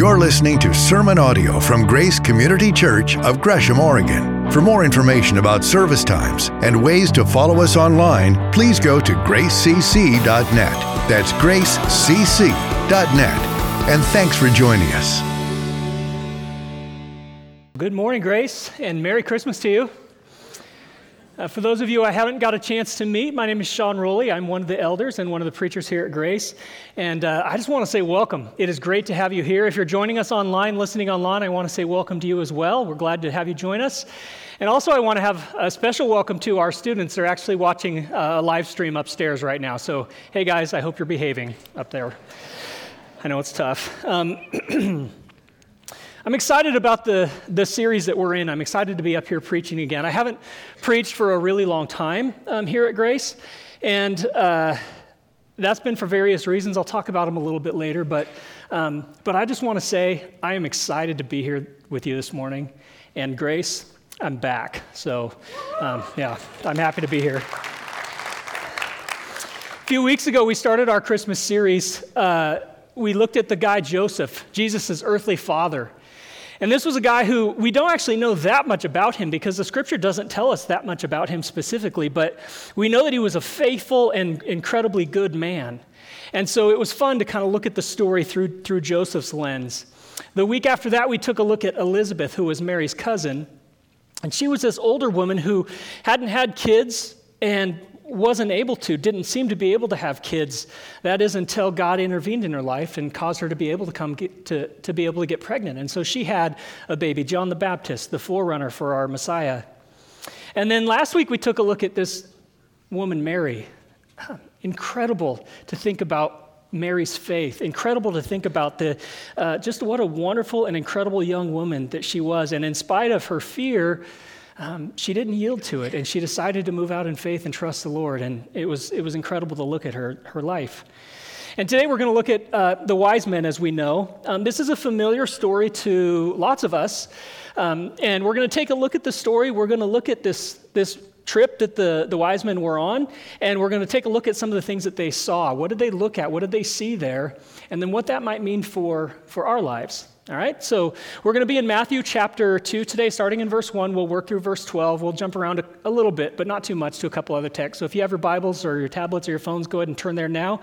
You're listening to sermon audio from Grace Community Church of Gresham, Oregon. For more information about service times and ways to follow us online, please go to gracecc.net. That's gracecc.net. And thanks for joining us. Good morning, Grace, and Merry Christmas to you. Uh, for those of you I haven't got a chance to meet, my name is Sean Rowley. I'm one of the elders and one of the preachers here at Grace. And uh, I just want to say welcome. It is great to have you here. If you're joining us online, listening online, I want to say welcome to you as well. We're glad to have you join us. And also, I want to have a special welcome to our students. They're actually watching uh, a live stream upstairs right now. So, hey guys, I hope you're behaving up there. I know it's tough. Um, I'm excited about the, the series that we're in. I'm excited to be up here preaching again. I haven't preached for a really long time um, here at Grace, and uh, that's been for various reasons. I'll talk about them a little bit later, but, um, but I just want to say I am excited to be here with you this morning. And Grace, I'm back. So, um, yeah, I'm happy to be here. A few weeks ago, we started our Christmas series. Uh, we looked at the guy Joseph, Jesus' earthly father. And this was a guy who we don't actually know that much about him because the scripture doesn't tell us that much about him specifically, but we know that he was a faithful and incredibly good man. And so it was fun to kind of look at the story through, through Joseph's lens. The week after that, we took a look at Elizabeth, who was Mary's cousin. And she was this older woman who hadn't had kids and wasn't able to, didn't seem to be able to have kids. That is until God intervened in her life and caused her to be able to come get, to, to be able to get pregnant. And so she had a baby, John the Baptist, the forerunner for our Messiah. And then last week we took a look at this woman, Mary. Incredible to think about Mary's faith. Incredible to think about the, uh, just what a wonderful and incredible young woman that she was. And in spite of her fear, um, she didn't yield to it, and she decided to move out in faith and trust the Lord. And it was, it was incredible to look at her, her life. And today we're going to look at uh, the wise men, as we know. Um, this is a familiar story to lots of us. Um, and we're going to take a look at the story. We're going to look at this, this trip that the, the wise men were on, and we're going to take a look at some of the things that they saw. What did they look at? What did they see there? And then what that might mean for, for our lives. All right, so we're going to be in Matthew chapter 2 today, starting in verse 1. We'll work through verse 12. We'll jump around a, a, little bit, but not too much, to a couple other texts. So if you have your Bibles or your tablets or your phones, go ahead and turn there now.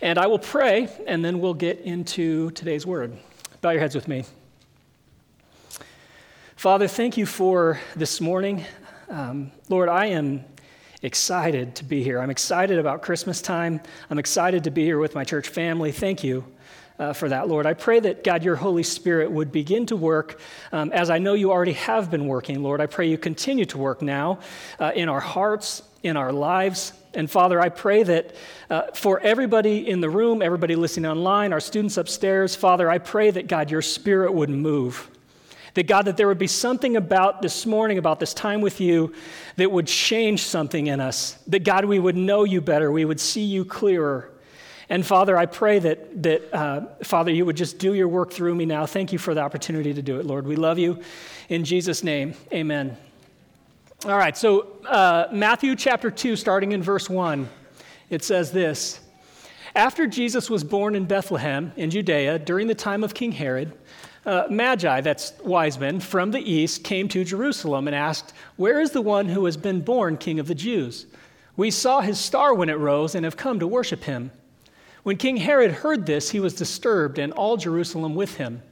And I will pray, and then we'll get into today's word. Bow your heads with me. Father, thank you for this morning. Um, Lord, I am excited to be here. I'm excited about Christmas time. I'm excited to be here with my church family. Thank you uh, for that, Lord. I pray that, God, your Holy Spirit would begin to work um, as I know you already have been working, Lord. I pray you continue to work now uh, in our hearts, in our lives. And Father, I pray that uh, for everybody in the room, everybody listening online, our students upstairs, Father, I pray that, God, your Spirit would move. That God, that there would be something about this morning, about this time with you, that would change something in us. That God, we would know you better, we would see you clearer. And Father, I pray that, that uh, Father, you would just do your work through me now. Thank you for the opportunity to do it, Lord. We love you. In Jesus' name, amen. All right, so uh, Matthew chapter 2, starting in verse 1, it says this After Jesus was born in Bethlehem in Judea during the time of King Herod, uh, Magi, that's wise men, from the east came to Jerusalem and asked, Where is the one who has been born king of the Jews? We saw his star when it rose and have come to worship him. When King Herod heard this, he was disturbed, and all Jerusalem with him.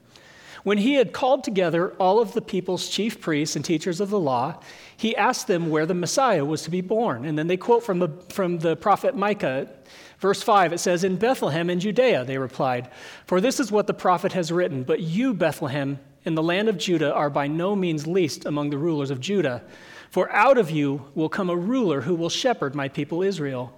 When he had called together all of the people's chief priests and teachers of the law, he asked them where the Messiah was to be born. And then they quote from the, from the prophet Micah, verse 5. It says, In Bethlehem in Judea, they replied, For this is what the prophet has written, But you, Bethlehem, in the land of Judah, are by no means least among the rulers of Judah. For out of you will come a ruler who will shepherd my people Israel.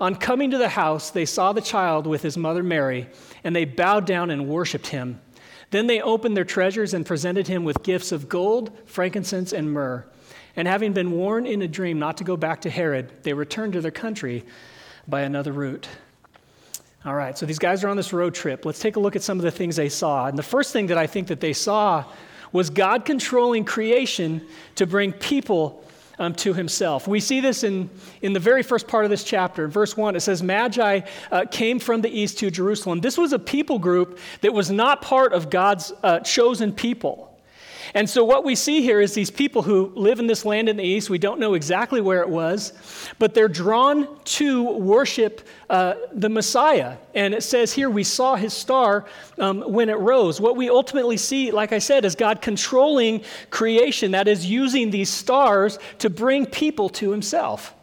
On coming to the house, they saw the child with his mother Mary, and they bowed down and worshiped him. Then they opened their treasures and presented him with gifts of gold, frankincense, and myrrh. And having been warned in a dream not to go back to Herod, they returned to their country by another route. All right, so these guys are on this road trip. Let's take a look at some of the things they saw. And the first thing that I think that they saw was God controlling creation to bring people um, to himself. We see this in, in the very first part of this chapter. Verse 1, it says, Magi uh, came from the east to Jerusalem. This was a people group that was not part of God's uh, chosen people. And so, what we see here is these people who live in this land in the east. We don't know exactly where it was, but they're drawn to worship uh, the Messiah. And it says here, we saw his star um, when it rose. What we ultimately see, like I said, is God controlling creation, that is, using these stars to bring people to himself.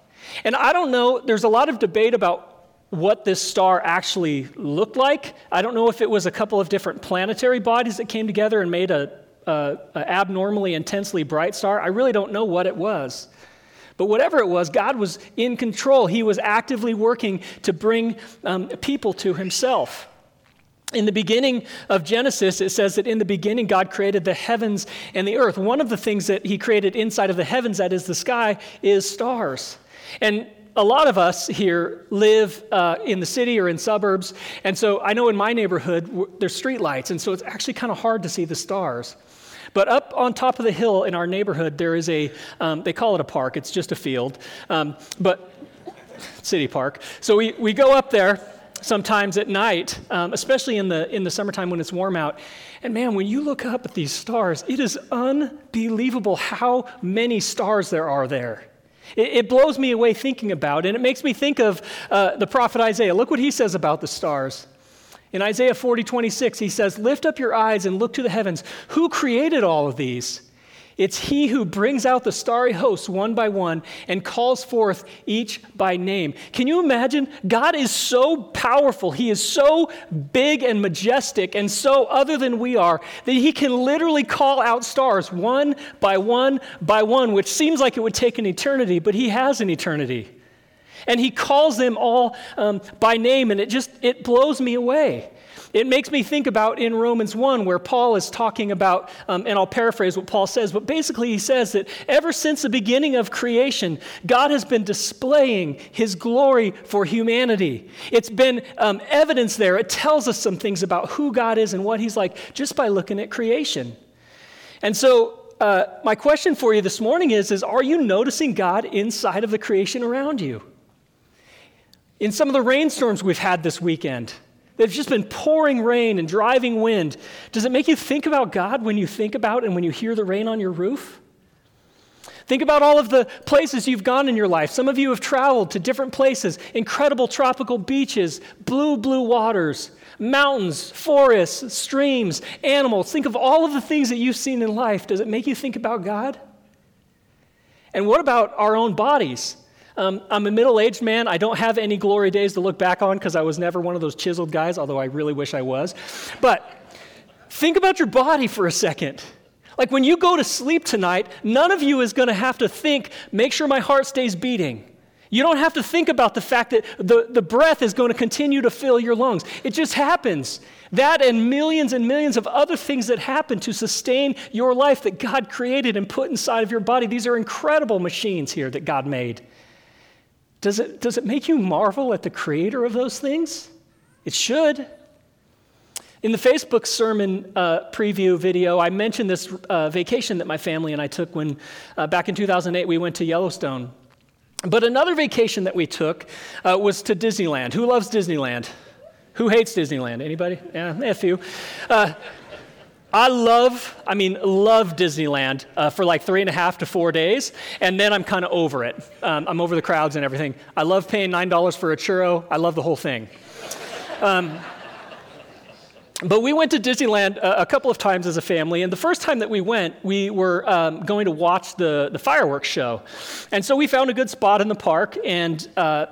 And I don't know, there's a lot of debate about what this star actually looked like. I don't know if it was a couple of different planetary bodies that came together and made a uh, abnormally intensely bright star. I really don't know what it was. But whatever it was, God was in control. He was actively working to bring um, people to Himself. In the beginning of Genesis, it says that in the beginning, God created the heavens and the earth. One of the things that He created inside of the heavens, that is the sky, is stars. And a lot of us here live uh, in the city or in suburbs. And so I know in my neighborhood, there's streetlights. And so it's actually kind of hard to see the stars. But up on top of the hill in our neighborhood, there is a, um, they call it a park, it's just a field, um, but city park. So we, we go up there sometimes at night, um, especially in the, in the summertime when it's warm out. And man, when you look up at these stars, it is unbelievable how many stars there are there. It, blows me away thinking about it, and it makes me think of uh, the prophet Isaiah. Look what he says about the stars. In Isaiah 40, 26, he says, Lift up your eyes and look to the heavens. Who created all of these? It's he who brings out the starry hosts one by one and calls forth each by name. Can you imagine? God is so powerful. He is so big and majestic and so other than we are that he can literally call out stars one by one by one, which seems like it would take an eternity, but he has an eternity. And he calls them all um, by name, and it just it blows me away. It makes me think about in Romans 1, where Paul is talking about, um, and I'll paraphrase what Paul says, but basically he says that ever since the beginning of creation, God has been displaying his glory for humanity. It's been um, evidence there. It tells us some things about who God is and what he's like just by looking at creation. And so, uh, my question for you this morning is, is Are you noticing God inside of the creation around you? In some of the rainstorms we've had this weekend, they've just been pouring rain and driving wind. Does it make you think about God when you think about and when you hear the rain on your roof? Think about all of the places you've gone in your life. Some of you have traveled to different places, incredible tropical beaches, blue, blue waters, mountains, forests, streams, animals. Think of all of the things that you've seen in life. Does it make you think about God? And what about our own bodies? Um, I'm a middle aged man. I don't have any glory days to look back on because I was never one of those chiseled guys, although I really wish I was. But think about your body for a second. Like when you go to sleep tonight, none of you is going to have to think, make sure my heart stays beating. You don't have to think about the fact that the, the breath is going to continue to fill your lungs. It just happens. That and millions and millions of other things that happen to sustain your life that God created and put inside of your body. These are incredible machines here that God made. Does it, does it make you marvel at the creator of those things? It should. In the Facebook sermon uh, preview video, I mentioned this uh, vacation that my family and I took when, uh, back in 2008, we went to Yellowstone. But another vacation that we took uh, was to Disneyland. Who loves Disneyland? Who hates Disneyland? Anybody? Yeah, a few. I love, I mean, love Disneyland uh, for like three and a half to four days, and then I'm kind of over it. Um, I'm over the crowds and everything. I love paying $9 for a churro. I love the whole thing. Um, but we went to Disneyland a, a, couple of times as a family, and the first time that we went, we were um, going to watch the, the fireworks show. And so we found a good spot in the park, and uh,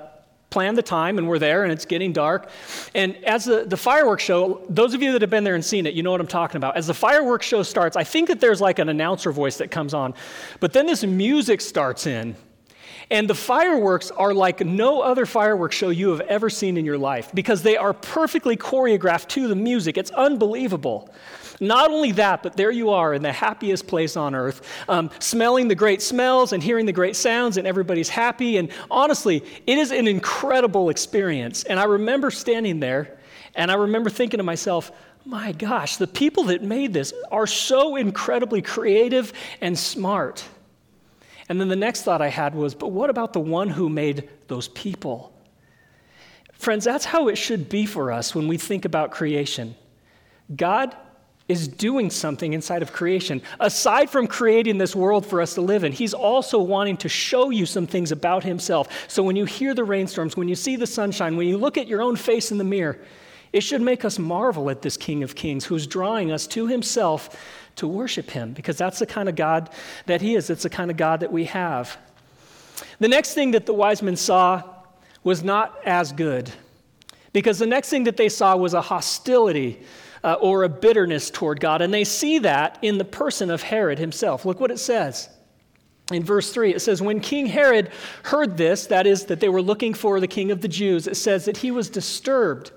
planned the time and we're there and it's getting dark. And as the, the fireworks show, those of you that have been there and seen it, you know what I'm talking about. As the fireworks show starts, I think that there's like an announcer voice that comes on, but then this music starts in. And the fireworks are like no other fireworks show you have ever seen in your life because they are perfectly choreographed to the music. It's unbelievable. Not only that, but there you are in the happiest place on earth, um, smelling the great smells and hearing the great sounds, and everybody's happy. And honestly, it is an incredible experience. And I remember standing there, and I remember thinking to myself, my gosh, the people that made this are so incredibly creative and smart. And then the next thought I had was, but what about the one who made those people? Friends, that's how it should be for us when we think about creation. God is doing something inside of creation. Aside from creating this world for us to live in, He's also wanting to show you some things about Himself. So when you hear the rainstorms, when you see the sunshine, when you look at your own face in the mirror, it should make us marvel at this King of Kings who's drawing us to Himself to worship him because that's the kind of God that he is. It's the kind of God that we have. The next thing that the wise men saw was not as good because the next thing that they saw was a hostility uh, or a bitterness toward God. And they see that in the person of Herod himself. Look what it says. In verse 3, it says, When King Herod heard this, that is, that they were looking for the king of the Jews, it says that he was disturbed.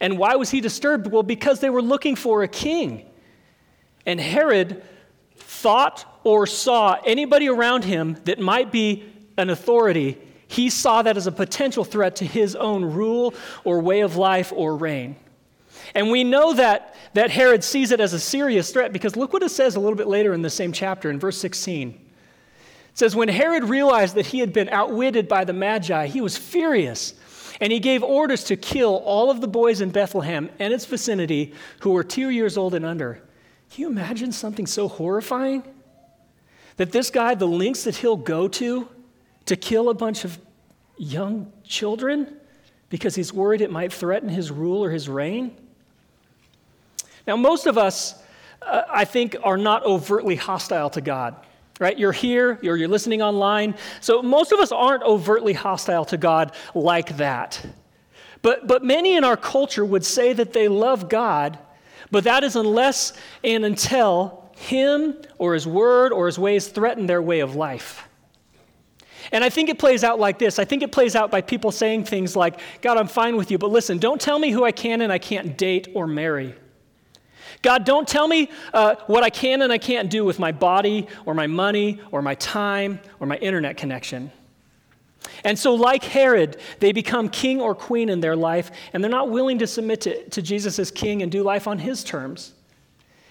And why was he disturbed? Well, because they were looking for a king. And Herod thought or saw anybody around him that might be an authority, he saw that as a potential threat to his own rule or way of life or reign. And we know that, that Herod sees it as a serious threat because look what it says a little bit later in the same chapter in verse 16. It says, When Herod realized that he had been outwitted by the Magi, he was furious. And he gave orders to kill all of the boys in Bethlehem and its vicinity who were two years old and under. Can you imagine something so horrifying? That this guy, the lengths that he'll go to to kill a bunch of young children because he's worried it might threaten his rule or his reign? Now, most of us, uh, I think, are not overtly hostile to God, right? You're here, you're, you're listening online. So, most of us aren't overtly hostile to God like that. But, but many in our culture would say that they love God but that is unless and until him or his word or his ways threaten their way of life. And I think it plays out like this. I think it plays out by people saying things like, God, I'm fine with you, but listen, don't tell me who I can and I can't date or marry. God, don't tell me uh, what I can and I can't do with my body or my money or my time or my internet connection. And so, like Herod, they become king or queen in their life, and they're not willing to submit to, to Jesus as king and do life on his terms.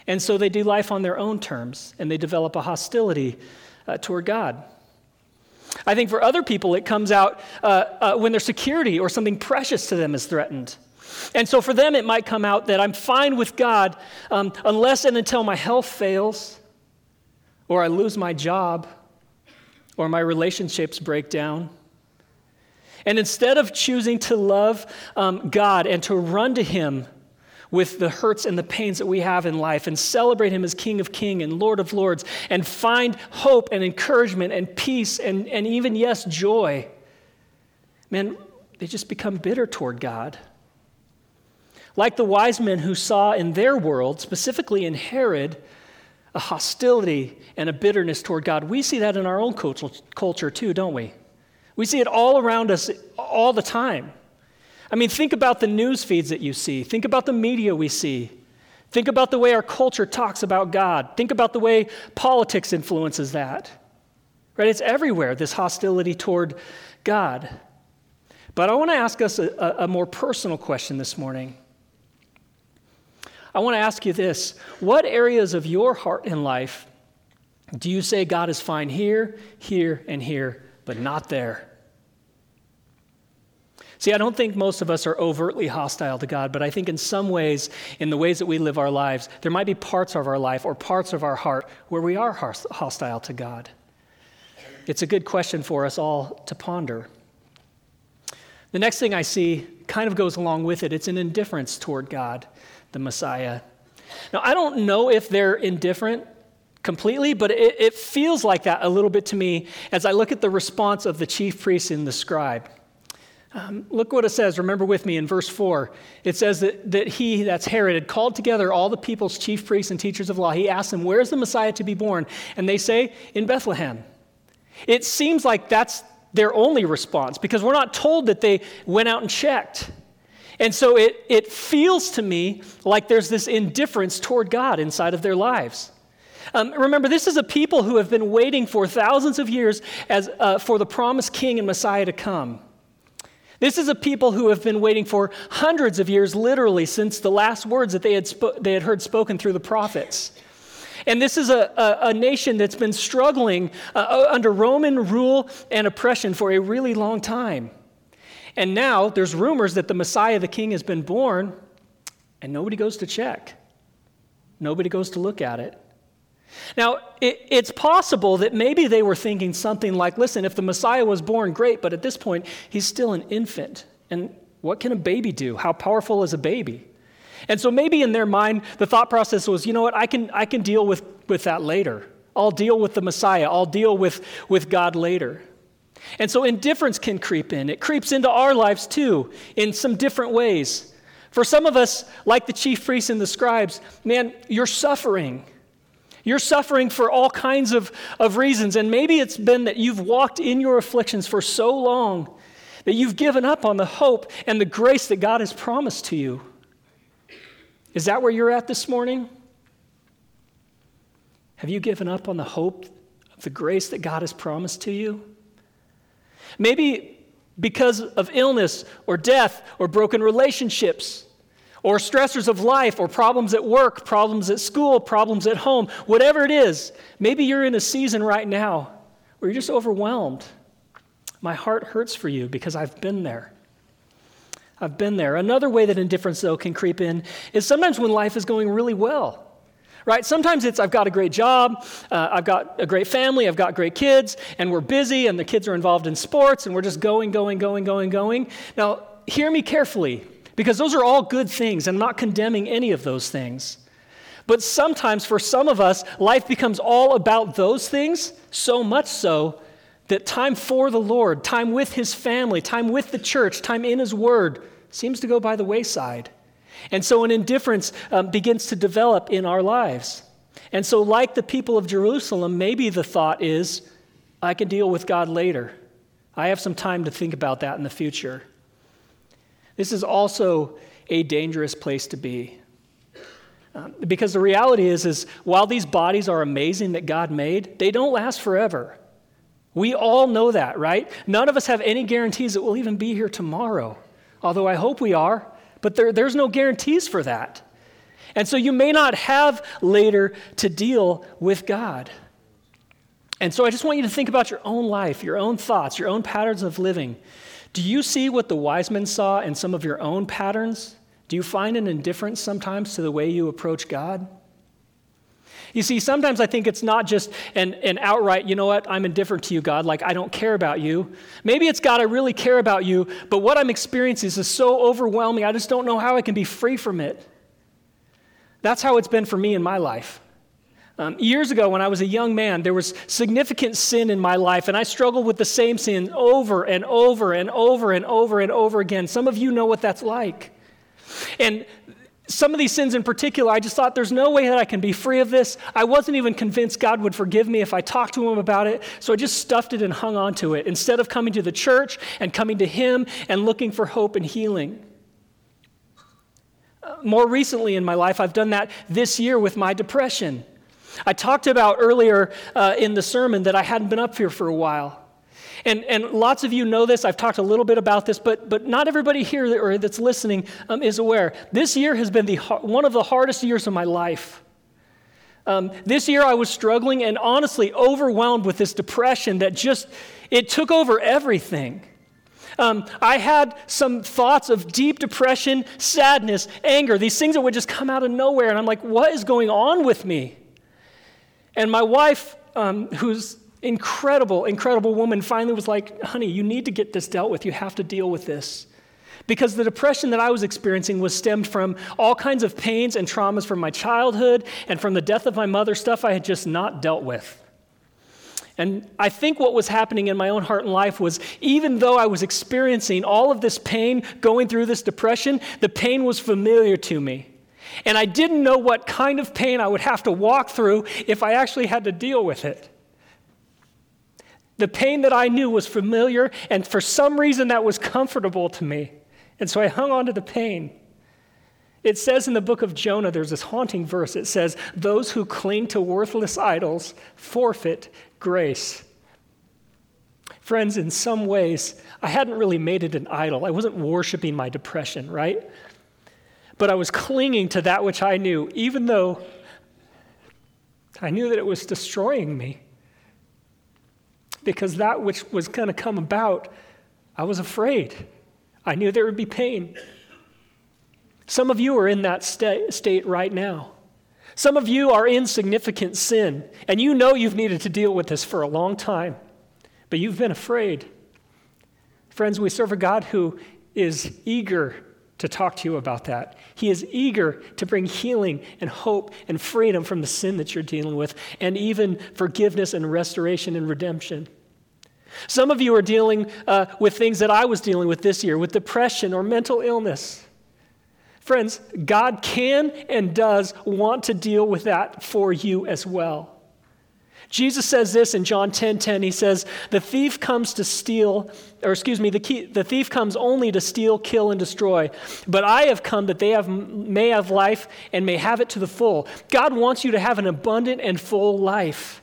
And so they do life on their own terms, and they develop a hostility uh, toward God. I think for other people, it comes out uh, uh, when their security or something precious to them is threatened. And so for them, it might come out that I'm fine with God um, unless and until my health fails, or I lose my job, or my relationships break down. And instead of choosing to love um, God and to run to Him with the hurts and the pains that we have in life and celebrate Him as King of Kings and Lord of Lords and find hope and encouragement and peace and, and even, yes, joy, man, they just become bitter toward God. Like the wise men who saw in their world, specifically in Herod, a hostility and a bitterness toward God. We see that in our own culture too, don't we? We see it all around us all the time. I mean, think about the news feeds that you see, think about the media we see. Think about the way our culture talks about God. Think about the way politics influences that. Right? It's everywhere, this hostility toward God. But I want to ask us a, a more personal question this morning. I want to ask you this What areas of your heart and life do you say God is fine here, here, and here, but not there? See, I don't think most of us are overtly hostile to God, but I think in some ways, in the ways that we live our lives, there might be parts of our life or parts of our heart where we are hostile to God. It's a good question for us all to ponder. The next thing I see kind of goes along with it it's an indifference toward God the Messiah. Now, I don't know if they're indifferent completely, but it, it, feels like that a little bit to me as I look at the response of the chief priest and the scribe. Um, look what it says. Remember with me in verse 4. It says that, that he, that's Herod, had called together all the people's chief priests and teachers of law. He asked them, Where is the Messiah to be born? And they say, In Bethlehem. It seems like that's their only response because we're not told that they went out and checked. And so it, it feels to me like there's this indifference toward God inside of their lives. Um, remember, this is a people who have been waiting for thousands of years as, uh, for the promised king and Messiah to come. This is a people who have been waiting for hundreds of years, literally, since the last words that they had, they had heard spoken through the prophets. And this is a, a, a nation that's been struggling uh, under Roman rule and oppression for a really long time. And now there's rumors that the Messiah, the king, has been born, and nobody goes to check. Nobody goes to look at it. Now, it, it's possible that maybe they were thinking something like listen, if the Messiah was born, great, but at this point, he's still an infant. And what can a baby do? How powerful is a baby? And so maybe in their mind, the thought process was, you know what, I can, I can deal with, with that later. I'll deal with the Messiah. I'll deal with, with God later. And so indifference can creep in. It creeps into our lives too, in some different ways. For some of us, like the chief priests and the scribes, man, you're suffering. You're suffering for all kinds of, of reasons. And maybe it's been that you've walked in your afflictions for so long that you've given up on the hope and the grace that God has promised to you. Is that where you're at this morning? Have you given up on the hope of the grace that God has promised to you? Maybe because of illness or death or broken relationships or stressors of life or problems at work, problems at school, problems at home, whatever it is. Maybe you're in a season right now where you're just overwhelmed. My heart hurts for you because I've been there. I've been there. Another way that indifference, though, can creep in is sometimes when life is going really well. Right? Sometimes it's I've got a great job, uh, I've got a great family, I've got great kids, and we're busy, and the kids are involved in sports, and we're just going, going, going, going, going. Now, hear me carefully, because those are all good things. And I'm not condemning any of those things. But sometimes, for some of us, life becomes all about those things, so much so that time for the Lord, time with His family, time with the church, time in His Word seems to go by the wayside. And so an indifference um, begins to develop in our lives. And so, like the people of Jerusalem, maybe the thought is, I can deal with God later. I have some time to think about that in the future. This is also a dangerous place to be. Um, because the reality is, is while these bodies are amazing that God made, they don't last forever. We all know that, right? None of us have any guarantees that we'll even be here tomorrow, although I hope we are, but there, there's no guarantees for that. And so you may not have later to deal with God. And so I just want you to think about your own life, your own thoughts, your own patterns of living. Do you see what the wise men saw in some of your own patterns? Do you find an indifference sometimes to the way you approach God? You see, sometimes I think it's not just an, an outright, you know what, I'm indifferent to you, God, like I don't care about you. Maybe it's, God, I really care about you, but what I'm experiencing is so overwhelming, I just don't know how I can be free from it. That's how it's been for me in my life. Um, years ago, when I was a young man, there was significant sin in my life, and I struggled with the same sin over and over and over and over and over again. Some of you know what that's like. And some of these sins in particular, I just thought there's no way that I can be free of this. I wasn't even convinced God would forgive me if I talked to Him about it, so I just stuffed it and hung on to it instead of coming to the church and coming to Him and looking for hope and healing. Uh, more recently in my life, I've done that this year with my depression. I talked about earlier uh, in the sermon that I hadn't been up here for a while. And, and lots of you know this. I've talked a little bit about this, but, but not everybody here that, or that's listening um, is aware. This year has been the, one of the hardest years of my life. Um, this year I was struggling and honestly overwhelmed with this depression that just, it took over everything. Um, I had some thoughts of deep depression, sadness, anger, these things that would just come out of nowhere. And I'm like, what is going on with me? And my wife, um, who's incredible, incredible woman finally was like, honey, you need to get this dealt with. You have to deal with this. Because the depression that I was experiencing was stemmed from all kinds of pains and traumas from my childhood and from the death of my mother, stuff I had just not dealt with. And I think what was happening in my own heart and life was even though I was experiencing all of this pain, going through this depression, the pain was familiar to me. And I didn't know what kind of pain I would have to walk through if I actually had to deal with it. The pain that I knew was familiar, and for some reason that was comfortable to me. And so I hung on to the pain. It says in the book of Jonah, there's this haunting verse. It says, Those who cling to worthless idols forfeit grace. Friends, in some ways, I hadn't really made it an idol. I wasn't worshiping my depression, right? But I was clinging to that which I knew, even though I knew that it was destroying me. Because that which was going to come about, I was afraid. I knew there would be pain. Some of you are in that sta- state right now. Some of you are in significant sin, and you know you've needed to deal with this for a long time, but you've been afraid. Friends, we serve a God who is eager to talk to you about that. He is eager to bring healing and hope and freedom from the sin that you're dealing with, and even forgiveness and restoration and redemption. Some of you are dealing uh, with things that I was dealing with this year, with depression or mental illness. Friends, God can and does want to deal with that for you as well. Jesus says this in John 10:10. 10, 10, he says, "The thief comes to steal, or excuse me, the, key, the thief comes only to steal, kill, and destroy. But I have come that they have, may have life and may have it to the full." God wants you to have an abundant and full life.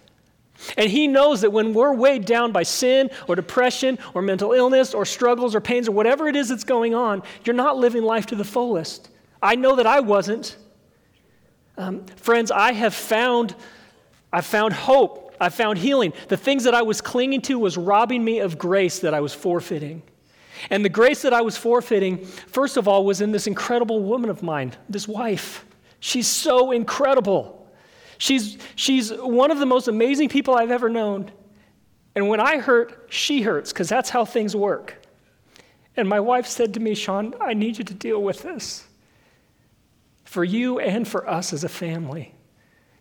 And he knows that when we're weighed down by sin or depression or mental illness or struggles or pains or whatever it is that's going on, you're not living life to the fullest. I know that I wasn't. Um, friends, I have found, I found hope. I found healing. The things that I was clinging to was robbing me of grace that I was forfeiting. And the grace that I was forfeiting, first of all, was in this incredible woman of mine, this wife. She's so incredible. She's, she's one of the most amazing people I've ever known. And when I hurt, she hurts, because that's how things work. And my wife said to me, Sean, I need you to deal with this for you and for us as a family.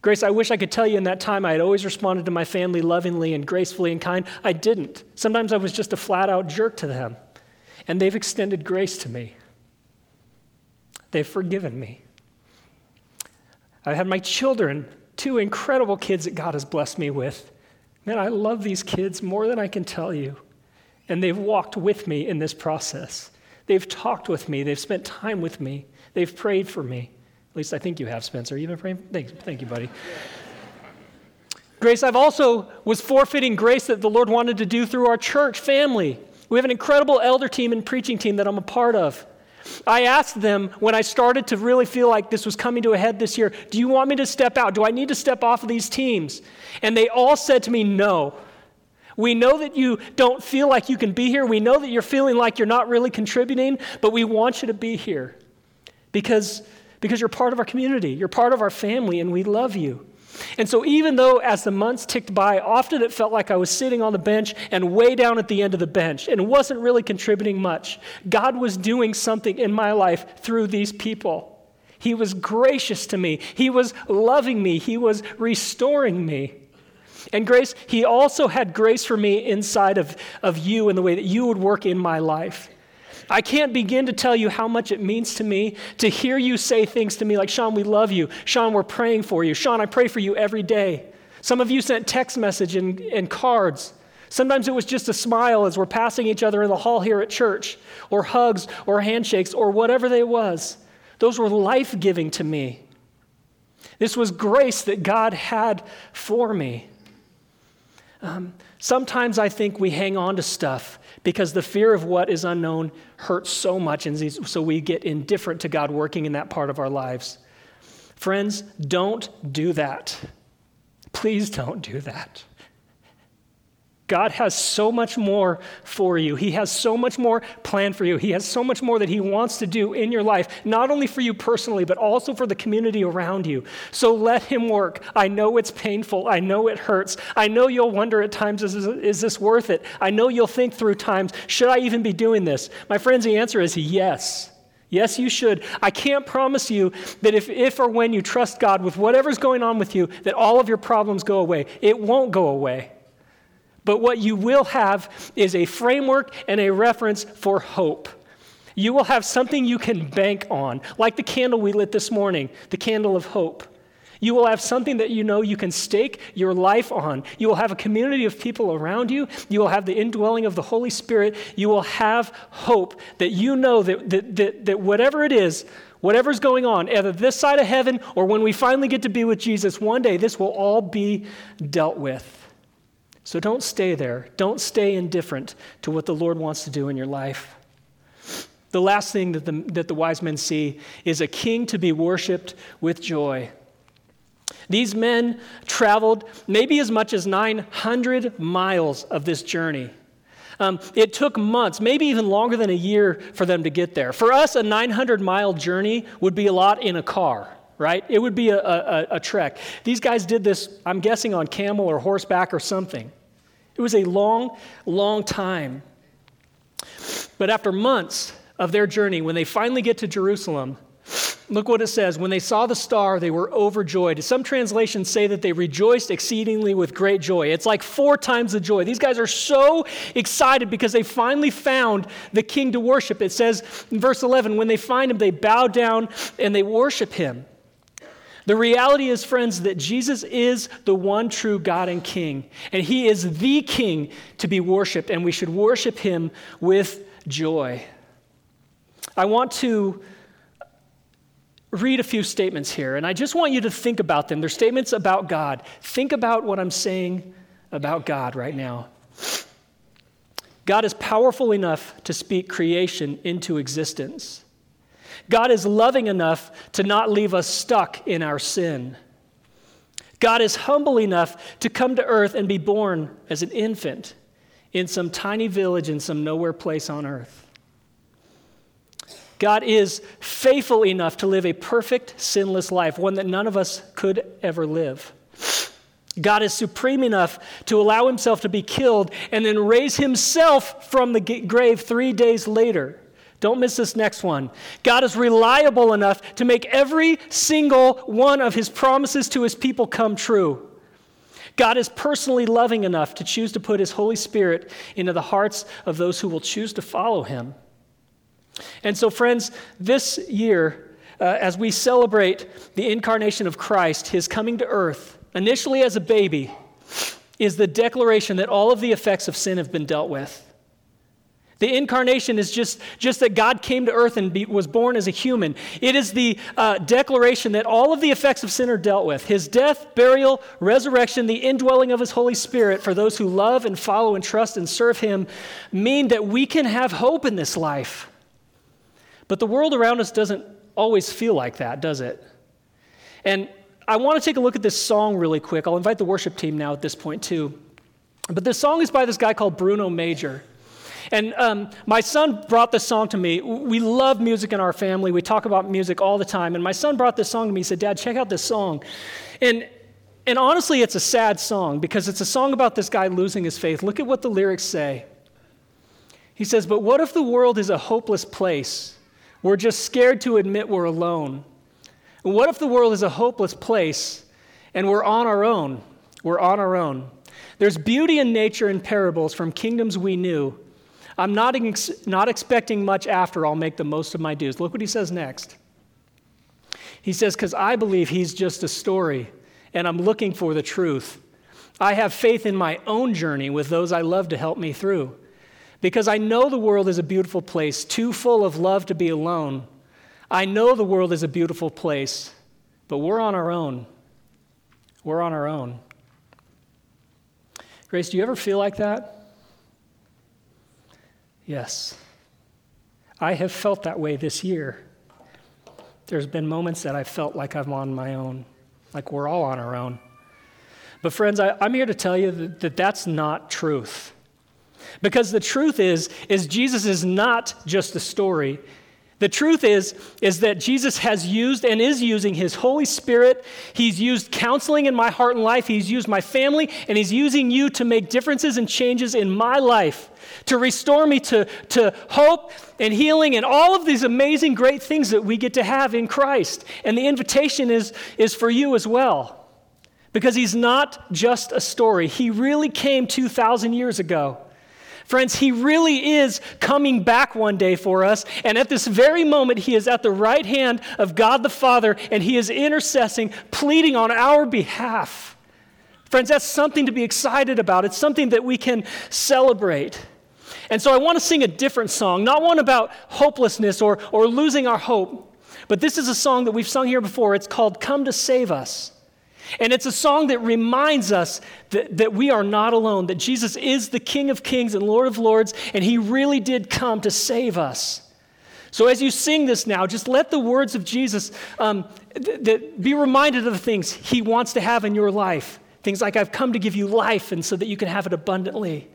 Grace, I wish I could tell you in that time I had always responded to my family lovingly and gracefully and kind. I didn't. Sometimes I was just a flat out jerk to them. And they've extended grace to me, they've forgiven me. I've had my children, two incredible kids that God has blessed me with. Man, I love these kids more than I can tell you. And they've walked with me in this process. They've talked with me, they've spent time with me, they've prayed for me. At least I think you have, Spencer. You've been praying? Thank, thank you, buddy. Grace, I've also was forfeiting grace that the Lord wanted to do through our church family. We have an incredible elder team and preaching team that I'm a part of. I asked them when I started to really feel like this was coming to a head this year, do you want me to step out? Do I need to step off of these teams? And they all said to me, no. We know that you don't feel like you can be here. We know that you're feeling like you're not really contributing, but we want you to be here because because you're part of our community, you're part of our family, and we love you. And so, even though as the months ticked by, often it felt like I was sitting on the bench and way down at the end of the bench and wasn't really contributing much, God was doing something in my life through these people. He was gracious to me, He was loving me, He was restoring me. And grace, He also had grace for me inside of, of you in the way that you would work in my life. I can't begin to tell you how much it means to me to hear you say things to me like, Sean, we love you. Sean, we're praying for you. Sean, I pray for you every day. Some of you sent text message and, and cards. Sometimes it was just a smile as we're passing each other in the hall here at church, or hugs, or handshakes, or whatever they was. Those were life giving to me. This was grace that God had for me. Um, sometimes I think we hang on to stuff because the fear of what is unknown hurts so much, and so we get indifferent to God working in that part of our lives. Friends, don't do that. Please don't do that. God has so much more for you. He has so much more planned for you. He has so much more that He wants to do in your life, not only for you personally, but also for the community around you. So let Him work. I know it's painful. I know it hurts. I know you'll wonder at times, is, is this worth it? I know you'll think through times, should I even be doing this? My friends, the answer is yes. Yes, you should. I can't promise you that if, if or when you trust God with whatever's going on with you, that all of your problems go away. It won't go away. But what you will have is a framework and a reference for hope. You will have something you can bank on, like the candle we lit this morning, the candle of hope. You will have something that you know you can stake your life on. You will have a community of people around you. You will have the indwelling of the Holy Spirit. You will have hope that you know that, that, that, that whatever it is, whatever's going on, either this side of heaven or when we finally get to be with Jesus, one day this will all be dealt with. So don't stay there. Don't stay indifferent to what the Lord wants to do in your life. The last thing that the, that the wise men see is a king to be worshiped with joy. These men traveled maybe as much as 900 miles of this journey. Um, it took months, maybe even longer than a year, for them to get there. For us, a 900 mile journey would be a lot in a car, right? It would be a, a, a trek. These guys did this, I'm guessing, on camel or horseback or something. It was a long, long time. But after months, of their journey, when they finally get to Jerusalem, look what it says. When they saw the star, they were overjoyed. Some translations say that they rejoiced exceedingly with great joy. It's like four times the joy. These guys are so excited because they finally found the king to worship. It says in verse 11, when they find him, they bow down and they worship him. The reality is, friends, that Jesus is the one true God and King, and He is the King to be worshiped, and we should worship Him with joy. I want to read a few statements here, and I just want you to think about them. They're statements about God. Think about what I'm saying about God right now. God is powerful enough to speak creation into existence. God is loving enough to not leave us stuck in our sin. God is humble enough to come to earth and be born as an infant in some tiny village in some nowhere place on earth. God is faithful enough to live a perfect, sinless life, one that none of us could ever live. God is supreme enough to allow himself to be killed and then raise himself from the grave three days later. Don't miss this next one. God is reliable enough to make every single one of his promises to his people come true. God is personally loving enough to choose to put his Holy Spirit into the hearts of those who will choose to follow him. And so, friends, this year, uh, as we celebrate the incarnation of Christ, his coming to earth, initially as a baby, is the declaration that all of the effects of sin have been dealt with. The incarnation is just, just that God came to earth and be, was born as a human. It is the uh, declaration that all of the effects of sin are dealt with. His death, burial, resurrection, the indwelling of His Holy Spirit for those who love and follow and trust and serve Him mean that we can have hope in this life. But the world around us doesn't always feel like that, does it? And I want to take a look at this song really quick. I'll invite the worship team now at this point, too. But this song is by this guy called Bruno Major. And um, my son brought this song to me. We love music in our family. We talk about music all the time. And my son brought this song to me. He said, Dad, check out this song. And, and honestly, it's a sad song because it's a song about this guy losing his faith. Look at what the lyrics say. He says, But what if the world is a hopeless place? We're just scared to admit we're alone. What if the world is a hopeless place and we're on our own? We're on our own. There's beauty in nature and parables from kingdoms we knew. I'm not, ex- not expecting much after I'll make the most of my dues. Look what he says next. He says, Because I believe he's just a story and I'm looking for the truth. I have faith in my own journey with those I love to help me through because I know the world is a beautiful place, too full of love to be alone. I know the world is a beautiful place, but we're on our own. We're on our own. Grace, do you ever feel like that? Yes. I have felt that way this year. There's been moments that I felt like I'm on my own, like we're all on our own. But, friends, I, am here to tell you that, that that's not truth. Because the truth is, is Jesus is not just a story. The truth is, is that Jesus has used and is using his Holy Spirit. He's used counseling in my heart and life. He's used my family, and he's using you to make differences and changes in my life, to restore me to, to hope and healing and all of these amazing, great things that we get to have in Christ. And the invitation is, is for you as well. Because he's not just a story. He really came 2,000 years ago Friends, He really is coming back one day for us. And at this very moment, He is at the right hand of God the Father and He is intercessing, pleading on our behalf. Friends, that's something to be excited about. It's something that we can celebrate. And so I want to sing a different song, not one about hopelessness or, or losing our hope, but this is a song that we've sung here before. It's called Come to Save Us. And it's a song that reminds us that, that we are not alone, that Jesus is the King of Kings and Lord of Lords, and He really did come to save us. So as you sing this now, just let the words of Jesus um, th- th- be reminded of the things He wants to have in your life. Things like, I've come to give you life, and so that you can have it abundantly.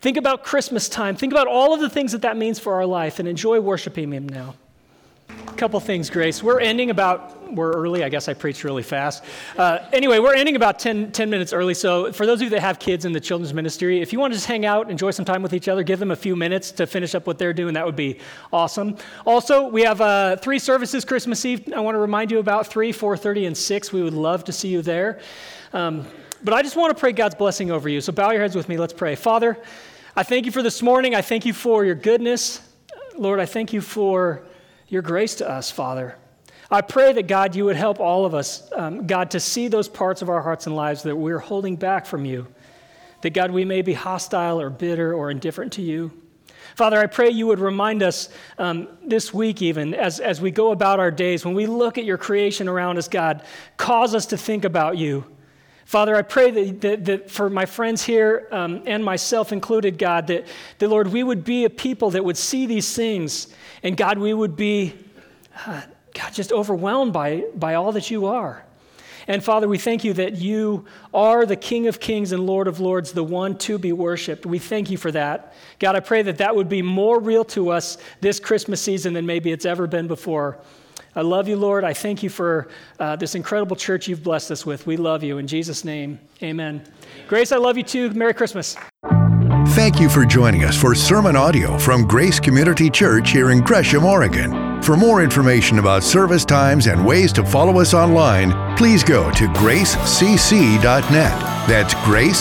Think about Christmas time. Think about all of the things that that means for our life, and enjoy worshiping Him now. A couple things, Grace. We're ending about, we're early. I guess I preached really fast. Uh, anyway, we're ending about 10, 10, minutes early. So, for those of you that have kids in the children's ministry, if you want to just hang out, enjoy some time with each other, give them a few minutes to finish up what they're doing, that would be awesome. Also, we have uh, three services Christmas Eve. I want to remind you about 3, 4.30, and 6. We would love to see you there. Um, but I just want to pray God's blessing over you. So, bow your heads with me. Let's pray. Father, I thank you for this morning. I thank you for your goodness. Lord, I thank you for your grace to us, Father. I pray that, God, you would help all of us, um, God, to see those parts of our hearts and lives that we're holding back from you. That, God, we may be hostile or bitter or indifferent to you. Father, I pray you would remind us um, this week, even as, as we go about our days, when we look at your creation around us, God, cause us to think about you. Father, I pray that, that, that for my friends here um, and myself included, God, that, that, Lord, we would be a people that would see these things and God, we would be, uh, God, just overwhelmed by, by all that you are. And Father, we thank you that you are the King of Kings and Lord of Lords, the one to be worshiped. We thank you for that. God, I pray that that would be more real to us this Christmas season than maybe it's ever been before. I love you, Lord. I thank you for uh, this incredible church you've blessed us with. We love you. In Jesus' name, amen. Grace, I love you too. Merry Christmas. Thank you for joining us for sermon audio from Grace Community Church here in Gresham, Oregon. For more information about service times and ways to follow us online, please go to gracecc.net. That's gracecc.net.